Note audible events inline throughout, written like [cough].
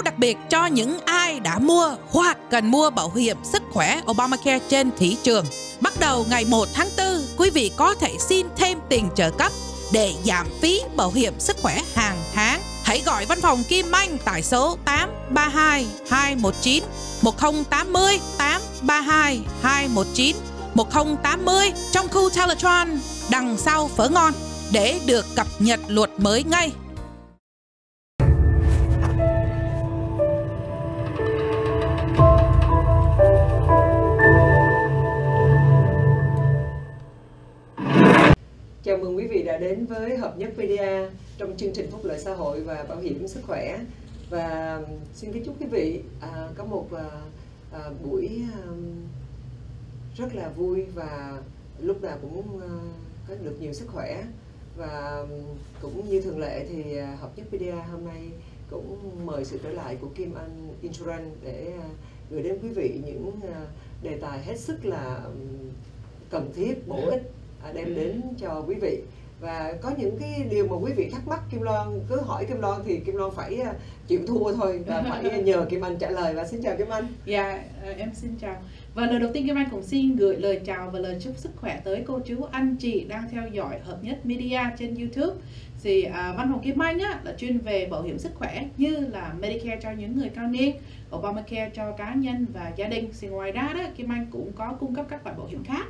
báo đặc biệt cho những ai đã mua hoặc cần mua bảo hiểm sức khỏe Obamacare trên thị trường. Bắt đầu ngày 1 tháng 4, quý vị có thể xin thêm tiền trợ cấp để giảm phí bảo hiểm sức khỏe hàng tháng. Hãy gọi văn phòng Kim Anh tại số 832 219 1080 832 219 1080 trong khu Teletron đằng sau phở ngon để được cập nhật luật mới ngay. Chào mừng quý vị đã đến với Hợp nhất Media trong chương trình Phúc lợi xã hội và bảo hiểm sức khỏe. Và um, xin kính chúc quý vị à, có một à, à, buổi à, rất là vui và lúc nào cũng à, có được nhiều sức khỏe. Và um, cũng như thường lệ thì à, Hợp nhất Media hôm nay cũng mời sự trở lại của Kim Anh Insurance để à, gửi đến quý vị những à, đề tài hết sức là cần thiết, bổ ích đem đến cho quý vị và có những cái điều mà quý vị thắc mắc Kim Loan cứ hỏi Kim Loan thì Kim Loan phải à, chịu thua thôi và [laughs] phải nhờ Kim Anh trả lời và xin chào Kim Anh Dạ, ờ, em xin chào. Và lời đầu tiên Kim Anh cũng xin gửi lời chào và lời chúc sức khỏe tới cô chú anh chị đang theo dõi Hợp Nhất Media trên YouTube. Thì à, Văn phòng Kim Anh á, là chuyên về bảo hiểm sức khỏe như là Medicare cho những người cao niên, Obamacare cho cá nhân và gia đình. Thì ngoài ra đó, Kim Anh cũng có cung cấp các loại bảo hiểm khác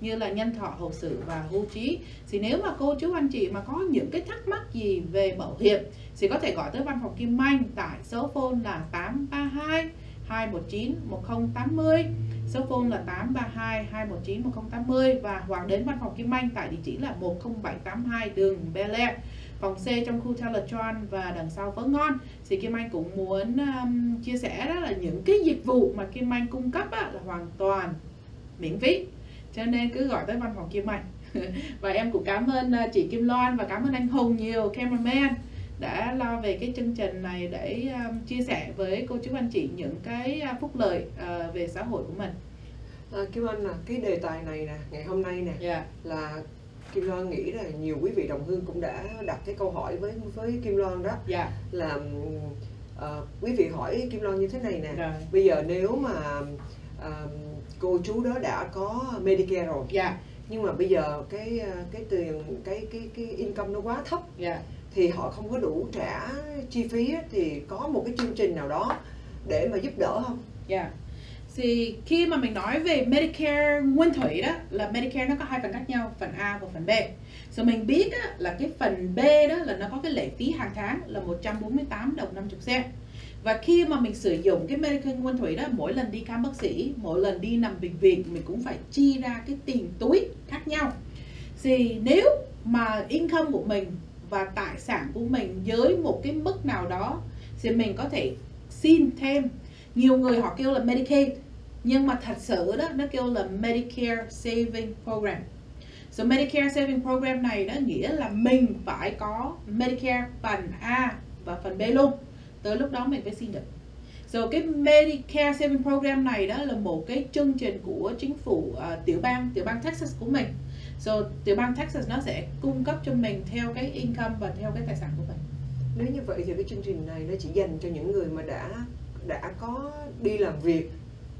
như là nhân thọ hậu sự và hưu trí. Thì nếu mà cô chú anh chị mà có những cái thắc mắc gì về bảo hiểm thì có thể gọi tới văn phòng Kim Anh tại số phone là 832 219 1080 số phone là 832 219 1080 và hoặc đến văn phòng Kim Anh tại địa chỉ là 10782 đường Bele, phòng C trong khu Teletron và đằng sau phớ ngon. Thì Kim Anh cũng muốn um, chia sẻ đó là những cái dịch vụ mà Kim Anh cung cấp á, là hoàn toàn miễn phí cho nên cứ gọi tới văn phòng Kim Anh [laughs] và em cũng cảm ơn uh, chị Kim Loan và cảm ơn anh Hùng nhiều cameraman đã lo về cái chương trình này để um, chia sẻ với cô chú anh chị những cái uh, phúc lợi uh, về xã hội của mình. à, Kim Anh là cái đề tài này nè ngày hôm nay nè Dạ. là Kim Loan nghĩ là nhiều quý vị đồng hương cũng đã đặt cái câu hỏi với với Kim Loan đó Dạ. là ờ, quý vị hỏi Kim Loan như thế này nè Rồi. bây giờ nếu mà ờ, cô chú đó đã có Medicare rồi Dạ. nhưng mà bây giờ cái cái tiền cái cái cái income nó quá thấp Dạ. thì họ không có đủ trả chi phí thì có một cái chương trình nào đó để mà giúp đỡ không? Dạ. Thì khi mà mình nói về Medicare nguyên thủy đó là Medicare nó có hai phần khác nhau, phần A và phần B. Rồi mình biết á, là cái phần B đó là nó có cái lệ phí hàng tháng là 148 đồng 50 cent. Và khi mà mình sử dụng cái Medicare nguyên thủy đó mỗi lần đi khám bác sĩ, mỗi lần đi nằm bệnh viện mình cũng phải chi ra cái tiền túi khác nhau. Thì nếu mà income của mình và tài sản của mình dưới một cái mức nào đó thì mình có thể xin thêm. Nhiều người họ kêu là Medicaid nhưng mà thật sự đó nó kêu là Medicare Saving Program. So Medicare Saving Program này đó nghĩa là mình phải có Medicare phần A và phần B luôn tới lúc đó mình mới xin được So cái Medicare Saving Program này đó là một cái chương trình của chính phủ uh, tiểu bang tiểu bang Texas của mình So tiểu bang Texas nó sẽ cung cấp cho mình theo cái income và theo cái tài sản của mình Nếu như vậy thì cái chương trình này nó chỉ dành cho những người mà đã đã có đi làm việc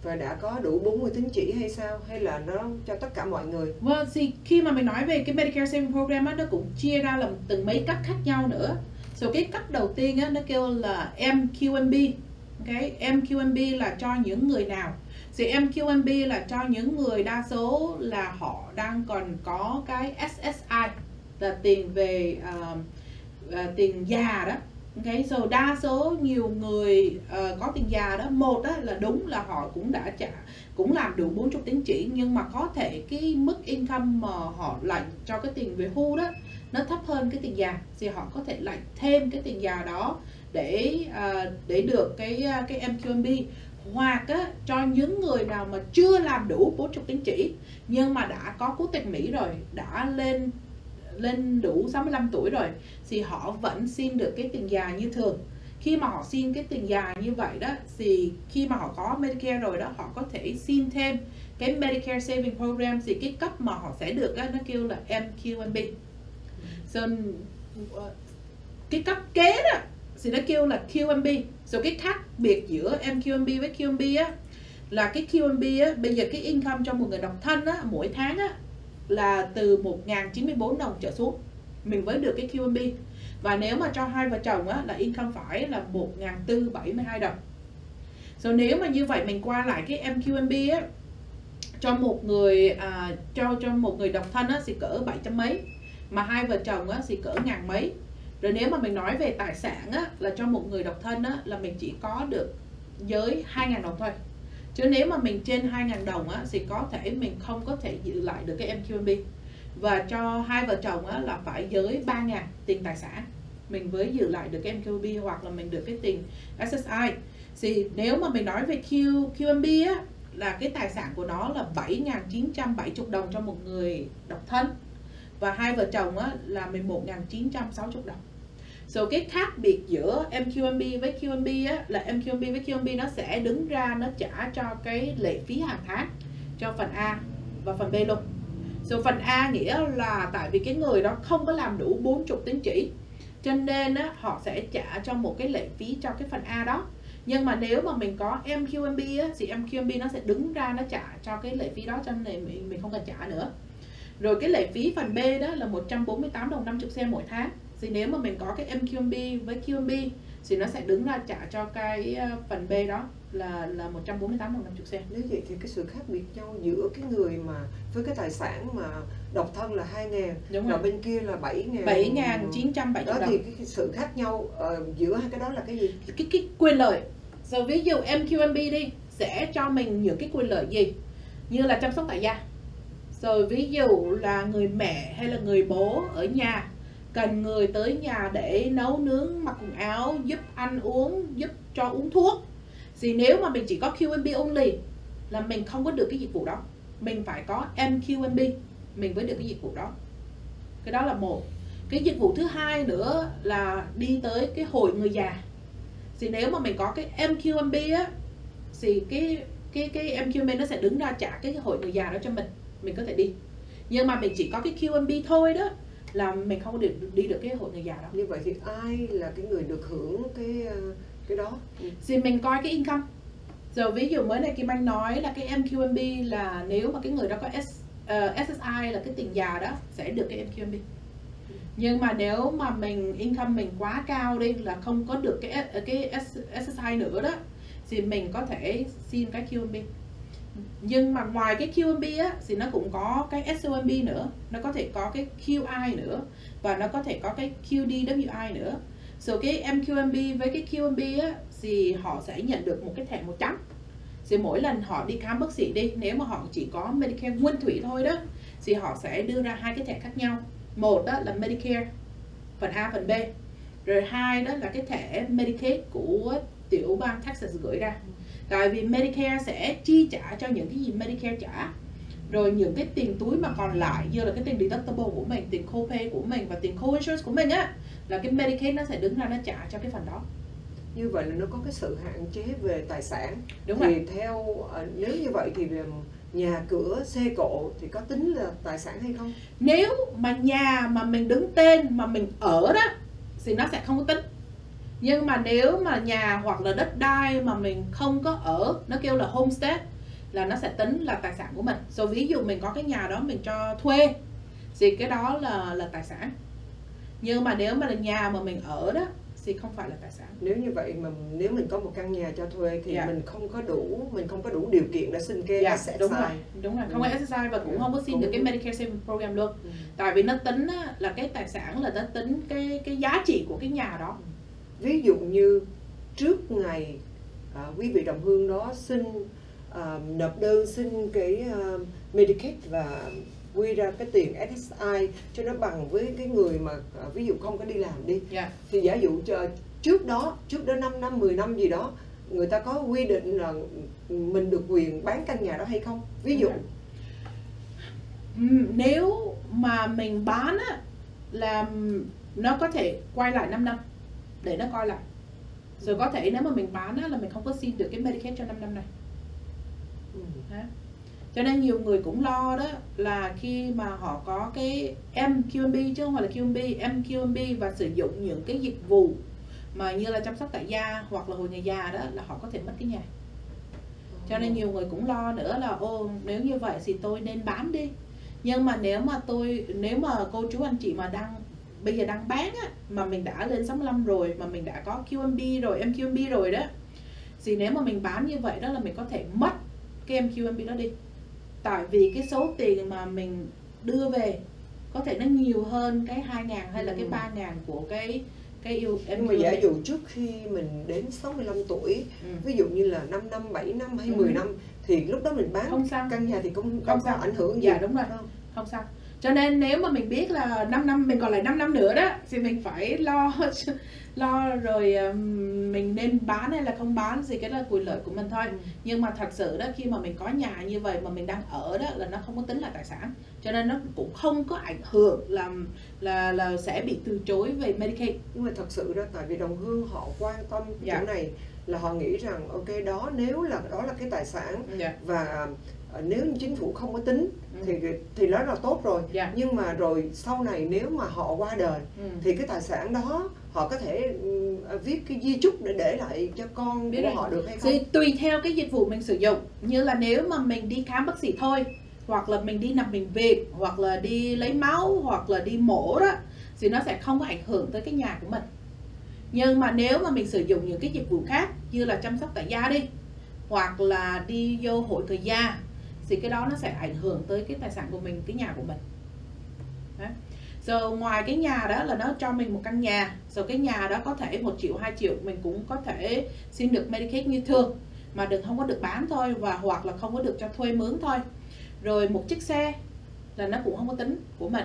và đã có đủ 40 tín chỉ hay sao hay là nó cho tất cả mọi người? Vâng, thì khi mà mình nói về cái Medicare Saving Program á, nó cũng chia ra làm từng mấy cấp khác nhau nữa. So cái cách đầu tiên á, nó kêu là MQMB. Okay? MQMB là cho những người nào? Thì MQMB là cho những người đa số là họ đang còn có cái SSI là tiền về uh, uh, tiền già đó. Okay, so đa số nhiều người uh, có tiền già đó một đó là đúng là họ cũng đã trả cũng làm đủ 40 tín chỉ nhưng mà có thể cái mức income mà họ lại cho cái tiền về hưu đó nó thấp hơn cái tiền già thì họ có thể lại thêm cái tiền già đó để uh, để được cái uh, cái MQMB hoặc á, cho những người nào mà chưa làm đủ 40 tín chỉ nhưng mà đã có quốc tịch Mỹ rồi đã lên lên đủ 65 tuổi rồi thì họ vẫn xin được cái tiền già như thường. Khi mà họ xin cái tiền già như vậy đó thì khi mà họ có Medicare rồi đó họ có thể xin thêm cái Medicare Saving Program thì cái cấp mà họ sẽ được đó, nó kêu là MQMB so, ờ, cái cấp kế đó thì nó kêu là QMB rồi cái khác biệt giữa MQMB với QMB á là cái QMB á bây giờ cái income cho một người độc thân á mỗi tháng á là từ 1.094 đồng trở xuống. Mình mới được cái QMB và nếu mà cho hai vợ chồng á là income phải là 1.472 đồng. Rồi nếu mà như vậy mình qua lại cái MQMB á cho một người à, cho cho một người độc thân á thì cỡ 700 mấy mà hai vợ chồng á thì cỡ ngàn mấy. Rồi nếu mà mình nói về tài sản á là cho một người độc thân á là mình chỉ có được giới 2.000 đồng thôi. Chứ nếu mà mình trên 2.000 đồng á thì có thể mình không có thể giữ lại được cái MQMB và cho hai vợ chồng á là phải giới 3.000 tiền tài sản. Mình mới giữ lại được cái MQB hoặc là mình được cái tiền SSI thì nếu mà mình nói về Q, QMB á là cái tài sản của nó là 7.970 đồng cho một người độc thân và hai vợ chồng á, là 11.960 đồng. So cái khác biệt giữa MQMB với QMB á, là MQMB với QMB nó sẽ đứng ra nó trả cho cái lệ phí hàng tháng cho phần A và phần B luôn. So phần A nghĩa là tại vì cái người đó không có làm đủ 40 tín chỉ cho nên á, họ sẽ trả cho một cái lệ phí cho cái phần A đó. Nhưng mà nếu mà mình có MQMB á, thì MQMB nó sẽ đứng ra nó trả cho cái lệ phí đó cho nên mình, mình không cần trả nữa rồi cái lệ phí phần B đó là 148 đồng 50 sen mỗi tháng. Thì nếu mà mình có cái MQMB với QMB thì nó sẽ đứng ra trả cho cái ờ, phần B đó là là 148 đồng 50 sen nếu vậy thì cái sự khác biệt nhau giữa cái người mà với cái tài sản mà độc thân là 2 ngàn đúng rồi bên kia là 7 ngàn. 7.970 đó đồng. thì cái, sự khác nhau uh, giữa hai cái đó là cái gì? Cái cái quyền lợi. Rồi ví dụ MQMB đi sẽ cho mình những cái quyền lợi gì? Như là chăm sóc tại gia rồi ví dụ là người mẹ hay là người bố ở nhà, cần người tới nhà để nấu nướng, mặc quần áo, giúp ăn uống, giúp cho uống thuốc. Thì nếu mà mình chỉ có QMB only là mình không có được cái dịch vụ đó. Mình phải có MQMB mình mới được cái dịch vụ đó. Cái đó là một. Cái dịch vụ thứ hai nữa là đi tới cái hội người già. Thì nếu mà mình có cái MQMB á, thì cái cái cái MQMB nó sẽ đứng ra trả cái hội người già đó cho mình mình có thể đi. Nhưng mà mình chỉ có cái QMB thôi đó là mình không được đi được cái hội người già đó như vậy thì ai là cái người được hưởng cái ờ, cái đó? Thì mình coi cái income. Rồi ví dụ mới này Kim Anh nói là cái MQMB là nếu mà cái người đó có S, ờ, SSI là cái tiền già đó sẽ được cái MQMB nhưng mà nếu mà mình income mình quá cao đi là không có được cái S- cái SSI nữa đó thì mình có thể xin cái QMB nhưng mà ngoài cái QMB á, thì nó cũng có cái SOMB nữa. Nó có thể có cái QI nữa. Và nó có thể có cái QDWI nữa. So cái MQMB với cái QMB á, thì họ sẽ nhận được một cái thẻ màu trắng. Thì mỗi lần họ đi khám bác sĩ đi, nếu mà họ chỉ có Medicare nguyên thủy thôi đó, thì họ sẽ đưa ra hai cái thẻ khác nhau. Một đó là Medicare, phần A, phần B. Rồi hai đó là cái thẻ Medicaid của tiểu bang Texas gửi ra tại vì Medicare sẽ chi trả cho những cái gì Medicare trả. Rồi những cái tiền túi mà còn lại như là cái tiền deductible của mình tiền copay của mình và tiền co-insurance của mình á là cái Medicaid nó sẽ đứng ra nó trả cho cái phần đó. Như vậy là nó có cái sự hạn chế về tài sản. Đúng thì rồi. theo ờ, nếu như vậy thì um, nhà cửa xe cộ thì có tính là tài sản hay không? Nếu mà nhà mà mình đứng tên mà mình ở đó thì nó sẽ không có tính nhưng mà nếu mà nhà hoặc là đất đai mà mình không có ở nó kêu là homestead là nó sẽ tính là tài sản của mình rồi ví dụ mình có cái nhà đó mình cho thuê thì cái đó là là tài sản nhưng mà nếu mà là nhà mà mình ở đó thì không phải là tài sản nếu như vậy mà nếu mình có một căn nhà cho thuê thì Dạ. mình không có đủ mình không có đủ điều kiện để xin cái Dạ, asset đúng rồi đúng rồi không có Ừ. SSI và cũng Ừ. không có xin Cũng- được cái Medicare Savings Program luôn Ừ. tại vì nó tính là cái tài sản là nó tính cái cái giá trị của cái nhà đó ví dụ như trước ngày à, quý vị đồng hương đó xin à, nộp đơn xin cái à, Medicaid và quy ra cái tiền SSI cho nó bằng với cái người mà à, ví dụ không có đi làm đi Dạ. thì giả dụ cho trước đó trước đó 5 năm 10 năm gì đó người ta có quy định là mình được quyền bán căn nhà đó hay không ví dụ Dạ. Nếu mà mình bán á là nó có thể quay lại 5 năm để nó coi lại. Rồi có thể nếu mà mình bán á là mình không có xin được cái Medicaid cho 5 năm này. Ừ. cho nên nhiều người cũng lo đó là khi mà họ có cái MQMB chứ không phải là QMB MQMB và sử dụng những cái dịch vụ mà như là chăm sóc tại gia hoặc là hồi người già đó là họ có thể mất cái nhà. Cho nên nhiều người cũng lo nữa là ô nếu như vậy thì tôi nên bán đi. Nhưng mà nếu mà tôi nếu mà cô chú anh chị mà đang bây giờ đang bán á mà mình đã lên 65 rồi mà mình đã có QMB rồi MQMB rồi đó thì nếu mà mình bán như vậy đó là mình có thể mất cái MQMB đó đi tại vì cái số tiền mà mình đưa về có thể nó nhiều hơn cái 2 ngàn hay là cái Ừ. 3 ngàn của cái cái yêu nhưng mà giả dụ trước khi mình đến 65 tuổi Ừ. ví dụ như là 5 năm 7 năm hay Ừ. 10 năm thì lúc đó mình bán không sao căn nhà thì Không không có sao. ảnh hưởng gì Dạ, đúng rồi. Không. không sao cho nên nếu mà mình biết là 5 năm mình còn lại 5 năm nữa đó thì mình phải lo [laughs] lo rồi mình nên bán hay là không bán thì cái là quyền lợi của mình thôi Ừ. nhưng mà thật sự đó khi mà mình có nhà như vậy mà mình đang ở đó là nó không có tính là tài sản cho nên nó cũng không có ảnh hưởng làm là là sẽ bị từ chối về Medicaid nhưng mà thật sự đó tại vì đồng hương họ quan tâm cái Dạ. chỗ này là họ nghĩ rằng ok đó nếu là đó là cái tài sản dạ và nếu như chính phủ không có tính Ừ. thì thì đó là tốt rồi dạ nhưng mà rồi sau này nếu mà họ qua đời ừ. thì cái tài sản đó họ có thể ừ, viết cái di chúc để để lại cho con Biết của rồi. họ được hay không thì tùy theo cái dịch vụ mình sử dụng như là nếu mà mình đi khám bác sĩ thôi hoặc là mình đi nằm bệnh viện hoặc là đi lấy máu hoặc là đi mổ đó thì nó sẽ không có ảnh hưởng tới cái nhà của mình nhưng mà nếu mà mình sử dụng những cái dịch vụ khác như là chăm sóc tại gia đi hoặc là đi vô hội thời gia thì cái đó nó sẽ ảnh hưởng tới cái tài sản của mình cái nhà của mình. Đấy. Rồi ngoài cái nhà đó là nó cho mình một căn nhà. Rồi cái nhà đó có thể một triệu, 2 triệu Mình cũng có thể xin được Medicaid như thường Mà đừng không có được bán thôi Và hoặc là không có được cho thuê mướn thôi. Rồi một chiếc xe là nó cũng không có tính của mình.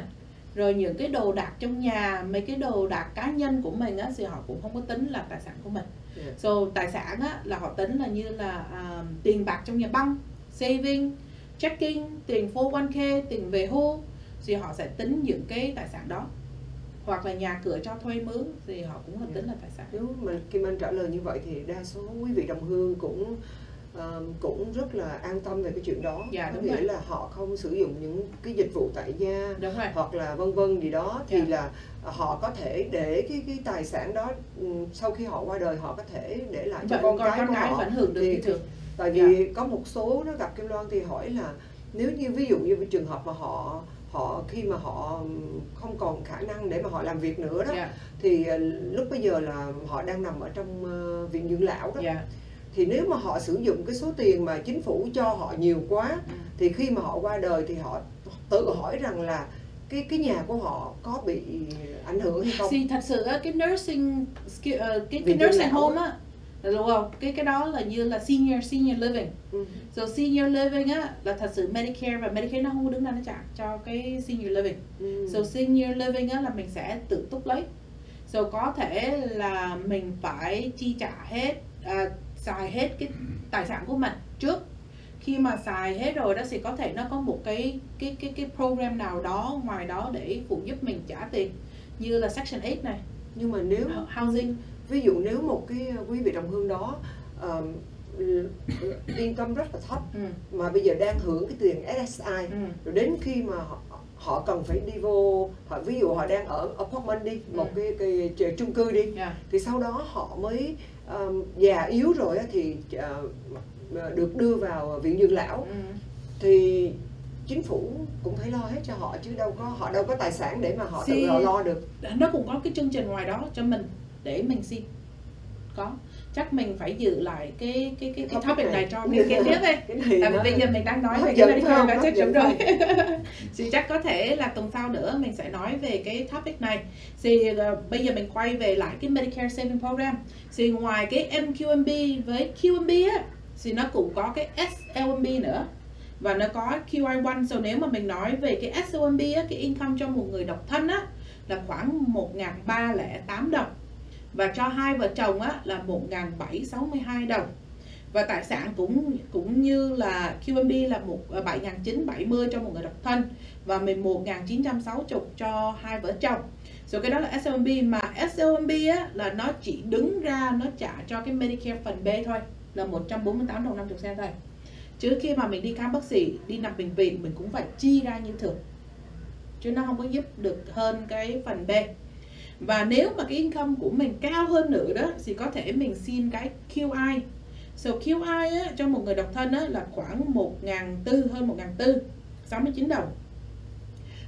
Rồi những cái đồ đạc trong nhà mấy cái đồ đạc cá nhân của mình á thì họ cũng không có tính là tài sản của mình. Yeah. so tài sản á là họ tính là như là à, tiền bạc trong nhà băng saving checking tiền 401k tiền về hưu thì họ sẽ tính những cái tài sản đó. Hoặc là nhà cửa cho thuê mướn thì họ cũng là tính là tài sản. Nếu mà Kim Anh trả lời như vậy thì đa số quý vị đồng hương cũng ờ, cũng rất là an tâm về cái chuyện đó. Dạ, có nghĩa rồi. là họ không sử dụng những cái dịch vụ tại gia đúng rồi. hoặc là vân vân gì đó thì Dạ. là họ có thể để cái cái tài sản đó ừ, sau khi họ qua đời họ có thể để lại cho Vậy con, con, cái con của họ. vẫn hưởng được Thì- thường tại vì có một số nó gặp Kim Loan thì hỏi là nếu như ví dụ như cái trường hợp mà họ họ khi mà họ không còn khả năng để mà họ làm việc nữa đó dạ. thì ờ, lúc bây giờ là họ đang nằm ở trong ờ, viện dưỡng lão đó. Dạ. Thì nếu mà họ sử dụng cái số tiền mà chính phủ cho họ nhiều quá Ừ. thì khi mà họ qua đời thì họ tự hỏi rằng là cái cái nhà của họ có bị ảnh hưởng hay không? Thì thật sự cái nursing ờ, cái, cái dưỡng nursing home á đúng không? Cái cái đó là như là senior senior living. Ừ. so senior living á là thật sự Medicare và Medicare nó không có đứng ra nó trả cho cái senior living. Ừ. so senior living á là mình sẽ tự túc lấy. So có thể là mình phải chi trả hết à, xài hết cái tài sản của mình trước. Khi mà xài hết rồi đó thì có thể nó có một cái cái cái cái program nào đó ngoài đó để phụ giúp mình trả tiền. Như là section 8 này. Nhưng mà nếu housing ví dụ nếu một cái quý vị đồng hương đó um, income rất là thấp ừ, mà bây giờ đang hưởng cái tiền SSI ừ, rồi đến khi mà họ, họ cần phải đi vô họ ví dụ họ đang ở apartment đi một Ừ. cái, cái, cái chung cư đi yeah. thì sau đó họ mới um, già yếu rồi á thì uh, được đưa vào viện dưỡng lão ừ. thì chính phủ cũng phải lo hết cho họ chứ đâu có họ đâu có tài sản để mà họ Thì- tự họ lo được nó cũng có cái chương trình ngoài đó cho mình để mình xin. Có. Chắc mình phải giữ lại cái cái cái, cái topic này cho mình kế tiếp đi [laughs] cái này tại vì bây giờ mình đang nói về cái Medicare không? đã chắc chắn rồi. [laughs] thì chắc có thể là tuần sau nữa mình sẽ nói về cái topic này. Thì uh, bây giờ mình quay về lại cái Medicare Saving Program. Thì ngoài cái MQMB với QMB á thì nó cũng có cái SLMB nữa. Và nó có QI1 so nếu mà mình nói về cái SLMB á, cái income cho một người độc thân á là khoảng 1.308 đồng và cho hai vợ chồng á là 1.762 đồng. Và tài sản cũng cũng như là QMB là một à, 7.970 cho một người độc thân và 11.960 cho hai vợ chồng. Rồi cái đó là SLMB mà SLMB á là nó chỉ đứng ra nó trả cho cái Medicare phần B thôi là 148 đồng 50 cent thôi. Chứ khi mà mình đi khám bác sĩ đi nằm bệnh viện mình cũng phải chi ra như thường. Chứ nó không có giúp được hơn cái phần B và nếu mà cái income của mình cao hơn nữa đó thì có thể mình xin cái QI So QI á, cho một người độc thân á, là khoảng 1.400 hơn 1.400 69 đồng.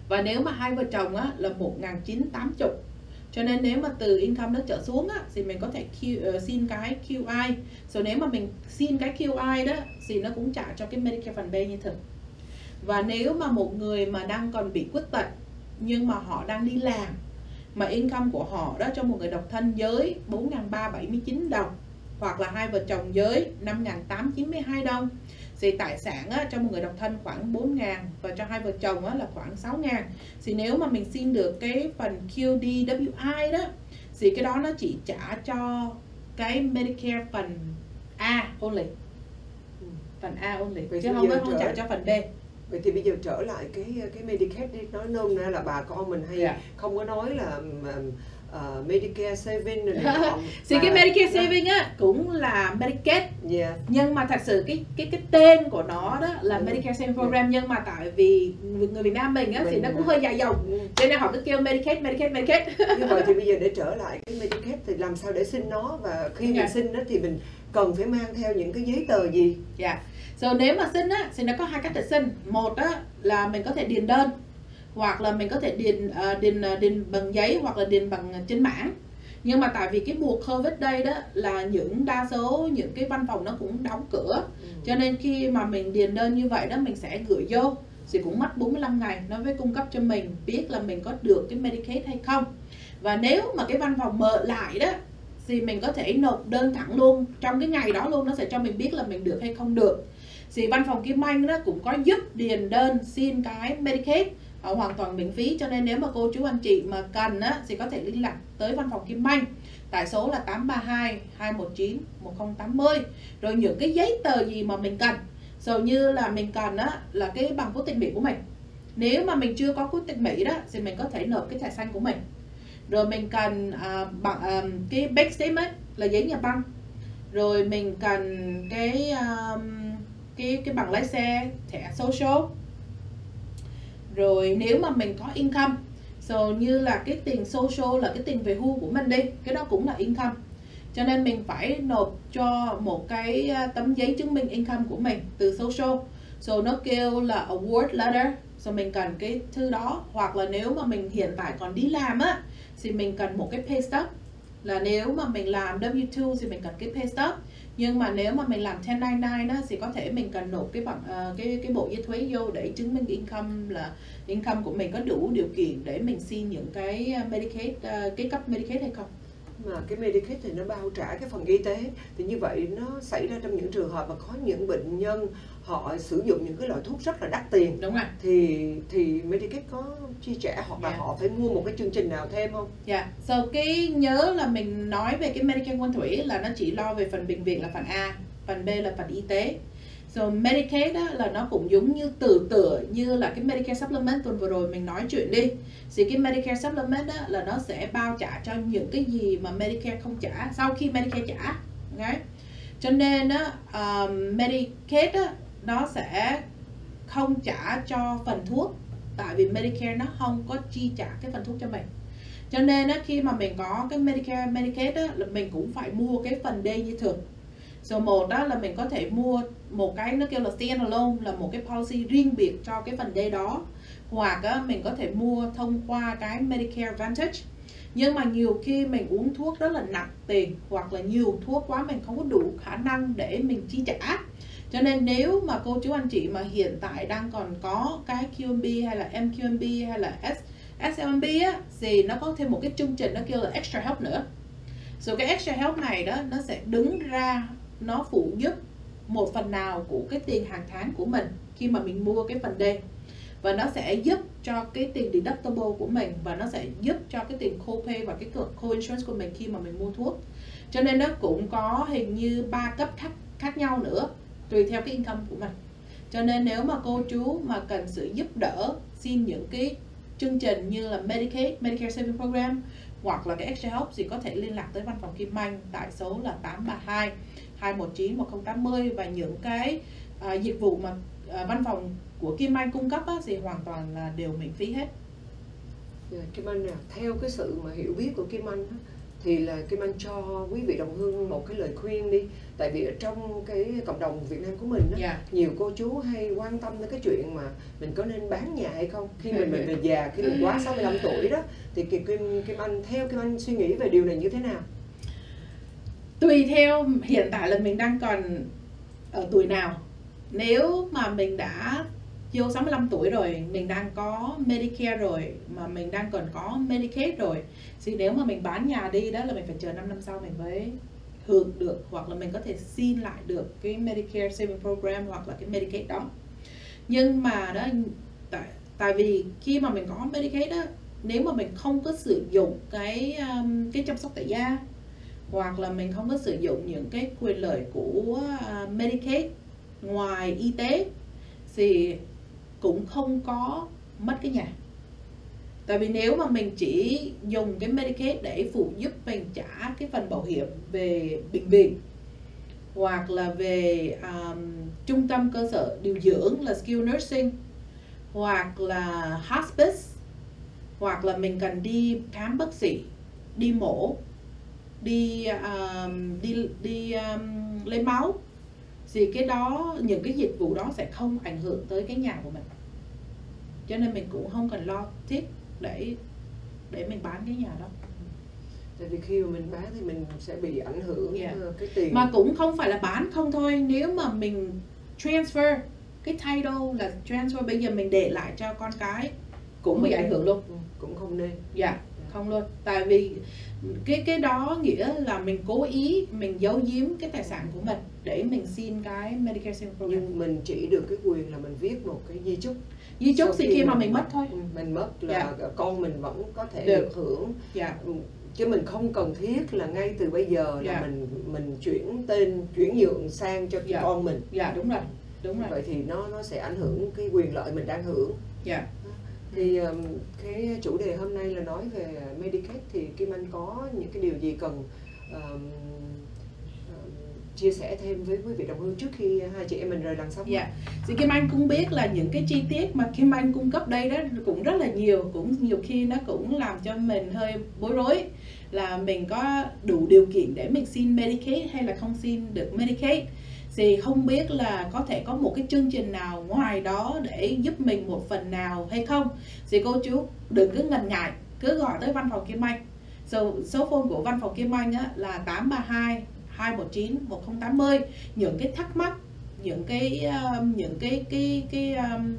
Và nếu mà hai vợ chồng á, là 1.980 cho nên nếu mà từ income nó trở xuống á, thì mình có thể Q, uh, xin cái QI so nếu mà mình xin cái QI đó thì nó cũng trả cho cái Medicare phần B như thường. Và nếu mà một người mà đang còn bị khuyết tật nhưng mà họ đang đi làm mà income của họ đó cho một người độc thân giới 4.379 đồng hoặc là hai vợ chồng giới 5.892 đồng. Thì tài sản á, cho một người độc thân khoảng 4 ngàn và cho hai vợ chồng á, là khoảng 6 ngàn thì nếu mà mình xin được cái phần QDWI đó thì cái đó nó chỉ trả cho cái Medicare phần A only. Ừ. phần A only chứ không có không trả cho phần B vậy thì bây giờ trở lại cái cái Medicaid đi nói nôm na là bà con mình hay Dạ. không có nói là uh, Medicare saving rồi này thì [laughs] cái Medicare saving á cũng là Medicaid yeah. nhưng mà thật sự cái cái cái tên của nó đó là Ừ. Medicare Savings Program nhưng mà tại vì người Việt Nam mình á thì Mình nó cũng hơi dài dòng Ừ. cho nên họ cứ kêu Medicaid Medicaid Medicaid [laughs] như vậy thì bây giờ để trở lại cái Medicaid thì làm sao để xin nó và khi Dạ. mình xin đó thì mình cần phải mang theo những cái giấy tờ gì Dạ. So nếu mà xin á thì nó có hai cách để xin. Một á là mình có thể điền đơn hoặc là mình có thể điền ờ, điền ờ, điền bằng giấy hoặc là điền bằng trên mảng. Nhưng mà tại vì cái mùa Covid đây đó là những đa số những cái văn phòng nó cũng đóng cửa. Cho nên khi mà mình điền đơn như vậy đó mình sẽ gửi vô thì cũng mất 45 ngày nó mới cung cấp cho mình biết là mình có được cái Medicaid hay không. Và nếu mà cái văn phòng mở lại đó thì mình có thể nộp đơn thẳng luôn trong cái ngày đó luôn nó sẽ cho mình biết là mình được hay không được thì văn phòng Kim Anh đó cũng có giúp điền đơn xin cái Medicaid uh, hoàn toàn miễn phí. Cho nên nếu mà cô chú anh chị mà cần á thì có thể liên lạc tới văn phòng Kim Anh. Tại số là 832 219 1080 rồi những cái giấy tờ gì mà mình cần. Dầu như là mình cần á là cái bằng quốc tịch Mỹ của mình. Nếu mà mình chưa có quốc tịch Mỹ đó thì mình có thể nộp cái thẻ xanh của mình. Rồi mình cần à, bằng à, cái bank statement là giấy nhà băng. Rồi mình cần cái um, cái cái bằng lái xe thẻ social. Rồi nếu mà mình có income, so như là cái tiền social là cái tiền về hưu của mình đi, cái đó cũng là income. Cho nên mình phải nộp cho một cái à, tấm giấy chứng minh income của mình từ social. So nó kêu là award letter. So mình cần cái thư đó, hoặc là nếu mà mình hiện tại còn đi làm á, thì mình cần một cái pay stub. Là nếu mà mình làm W2 thì mình cần cái pay stub nhưng mà nếu mà mình làm 1099 đó thì có thể mình cần nộp cái bằng ờ, cái cái bộ giấy thuế vô để chứng minh income là income của mình có đủ điều kiện để mình xin những cái ờ, Medicaid ờ, cái cấp Medicaid hay không? Mà cái Medicaid thì nó bao trả cái phần y tế. Thì như vậy nó xảy ra trong những trường hợp mà có những bệnh nhân họ sử dụng những cái loại thuốc rất là đắt tiền đúng rồi thì thì Medicaid có chi trả hoặc là Dạ. họ phải mua một cái chương trình nào thêm không? Dạ, so cái nhớ là mình nói về cái Medicare Quân Thủy là nó chỉ lo về phần bệnh viện là phần A, phần B là phần y tế. So Medicaid á, là nó cũng giống như từ tựa như là cái Medicare Supplement tuần vừa rồi mình nói chuyện đi. Thì cái Medicare Supplement á, là nó sẽ bao trả cho những cái gì mà Medicare không trả sau khi Medicare trả. Okay? Cho nên á, um, Medicaid á, nó sẽ không trả cho phần thuốc tại vì Medicare nó không có chi trả cái phần thuốc cho mình. Cho nên á, khi mà mình có cái Medicare Medicaid á, là mình cũng phải mua cái phần D như thường. Số một đó là mình có thể mua một cái nó kêu là standalone là một cái policy riêng biệt cho cái phần D đó. Hoặc á, mình có thể mua thông qua cái Medicare Advantage nhưng mà nhiều khi mình uống thuốc rất là nặng tiền hoặc là nhiều thuốc quá mình không có đủ khả năng để mình chi trả cho nên nếu mà cô chú anh chị mà hiện tại đang còn có cái QMB hay là MQMB hay là S SLMB á, thì nó có thêm một cái chương trình nó kêu là extra help nữa. So cái extra help này đó, nó sẽ đứng ra, nó phụ giúp một phần nào của cái tiền hàng tháng của mình khi mà mình mua cái phần D. Và nó sẽ giúp cho cái tiền deductible của mình và nó sẽ giúp cho cái tiền copay và cái co-insurance của mình khi mà mình mua thuốc. Cho nên nó cũng có hình như ba cấp khác khác nhau nữa tùy theo cái income của mình cho nên nếu mà cô chú mà cần sự giúp đỡ xin những cái chương trình như là Medicaid, Medicare Savings Program hoặc là cái Extra Help thì có thể liên lạc tới văn phòng Kim Anh tại số là 832 219 1080 và những cái à, dịch vụ mà à, văn phòng của Kim Anh cung cấp á, thì hoàn toàn là đều miễn phí hết. Dạ, Kim Anh à, theo cái sự mà hiểu biết của Kim Anh á, thì là Kim Anh cho quý vị đồng hương một cái lời khuyên đi. Tại vì ở trong cái cộng đồng Việt Nam của mình á, Dạ. nhiều cô chú hay quan tâm đến cái chuyện mà mình có nên bán nhà hay không? Khi mình mình về già khi mình quá 65 tuổi đó thì Kim Kim Kim Anh theo Kim Anh suy nghĩ về điều này như thế nào? Tùy theo hiện tại là mình đang còn ở tuổi nào. Nếu mà mình đã vô 65 tuổi rồi mình đang có Medicare rồi mà mình đang còn có Medicaid rồi. Thì nếu mà mình bán nhà đi đó là mình phải chờ 5 năm sau mình mới hưởng được hoặc là mình có thể xin lại được cái Medicare Saving Program hoặc là cái Medicaid đó. Nhưng mà đó tại tại vì khi mà mình có Medicaid đó nếu mà mình không có sử dụng cái um, cái chăm sóc tại gia hoặc là mình không có sử dụng những cái quyền lợi của uh, Medicaid ngoài y tế thì cũng không có mất cái nhà. Tại vì nếu mà mình chỉ dùng cái Medicaid để phụ giúp mình trả cái phần bảo hiểm về bệnh viện hoặc là về um, trung tâm cơ sở điều dưỡng là skilled nursing hoặc là hospice hoặc là mình cần đi khám bác sĩ đi mổ đi um, đi đi um, lấy máu thì cái đó những cái dịch vụ đó sẽ không ảnh hưởng tới cái nhà của mình. Cho nên mình cũng không cần lo thiết để để mình bán cái nhà đó. Tại vì khi mà mình bán thì mình sẽ bị ảnh hưởng Dạ. ờ, cái tiền. Mà cũng không phải là bán không thôi nếu mà mình transfer cái title là transfer bây giờ mình để lại cho con cái cũng bị ảnh hưởng luôn. Ừ, cũng không nên. Dạ. không luôn. Tại vì cái cái đó nghĩa là mình cố ý mình giấu giếm cái tài sản của mình để mình xin cái Medicare Savings Program. Nhưng mình chỉ được cái quyền là mình viết một cái di chúc. Di chúc thì khi khi mà mình mất thôi. Ừ, mình mất là con mình vẫn có thể Được. được, hưởng. Dạ. Ừ, chứ mình không cần thiết là ngay từ bây giờ là Dạ. mình mình chuyển tên chuyển nhượng sang cho Dạ. con mình. Dạ đúng rồi đúng rồi. Vậy thì nó nó sẽ ảnh hưởng cái quyền lợi mình đang hưởng. Dạ. Thì um, cái chủ đề hôm nay là nói về Medicaid thì Kim Anh có những cái điều gì cần um, chia sẻ thêm với quý vị đồng hương trước khi hai chị em mình rời làm sống Dạ, thì Kim Anh cũng biết là những cái chi tiết mà Kim Anh cung cấp đây đó cũng rất là nhiều, cũng nhiều khi nó cũng làm cho mình hơi bối rối là mình có đủ điều kiện để mình xin Medicaid hay là không xin được Medicaid. Thì không biết là có thể có một cái chương trình nào ngoài đó để giúp mình một phần nào hay không. Thì cô chú đừng cứ ngần ngại cứ gọi tới văn phòng Kim Anh. So, số phone của văn phòng Kim Anh á, là 832 219 1080 những cái thắc mắc những cái um, những cái cái cái um,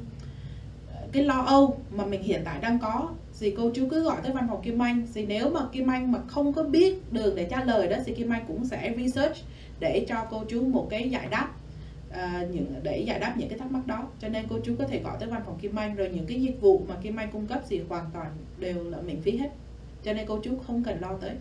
cái lo âu mà mình hiện tại đang có thì cô chú cứ gọi tới văn phòng Kim Anh. Thì nếu mà Kim Anh mà không có biết đường để trả lời đó thì Kim Anh cũng sẽ research để cho cô chú một cái giải đáp à, những để giải đáp những cái thắc mắc đó. Cho nên cô chú có thể gọi tới văn phòng Kim Anh rồi những cái dịch vụ mà Kim Anh cung cấp thì hoàn toàn đều là miễn phí hết. Cho nên cô chú không cần lo tới.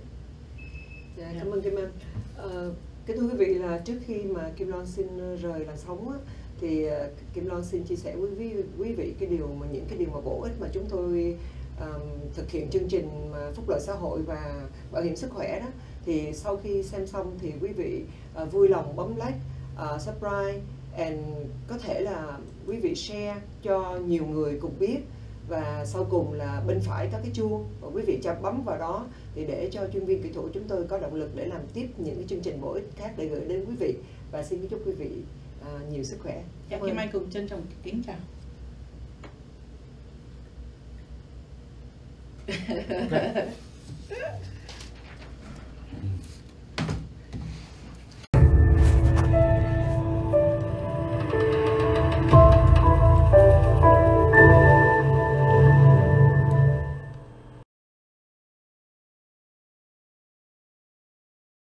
Dạ, cảm ơn Kim Anh. Ờ, kính thưa quý vị là trước khi mà Kim Loan xin rời làng sống á, thì ờ, Kim Loan xin chia sẻ với quý, quý vị cái điều mà những cái điều mà bổ ích mà chúng tôi ờm, thực hiện chương trình phúc lợi xã hội và bảo hiểm sức khỏe đó. Thì sau khi xem xong thì quý vị ờ, vui lòng bấm like, uh, subscribe and có thể là quý vị share cho nhiều người cùng biết và sau cùng là bên phải có cái chuông và quý vị cho bấm vào đó thì để cho chuyên viên kỹ thuật chúng tôi có động lực để làm tiếp những cái chương trình bổ ích khác để gửi đến quý vị và xin chúc quý vị à, nhiều sức khỏe. Dạ, Kim. Anh cùng trân trọng kính chào Ok. [laughs]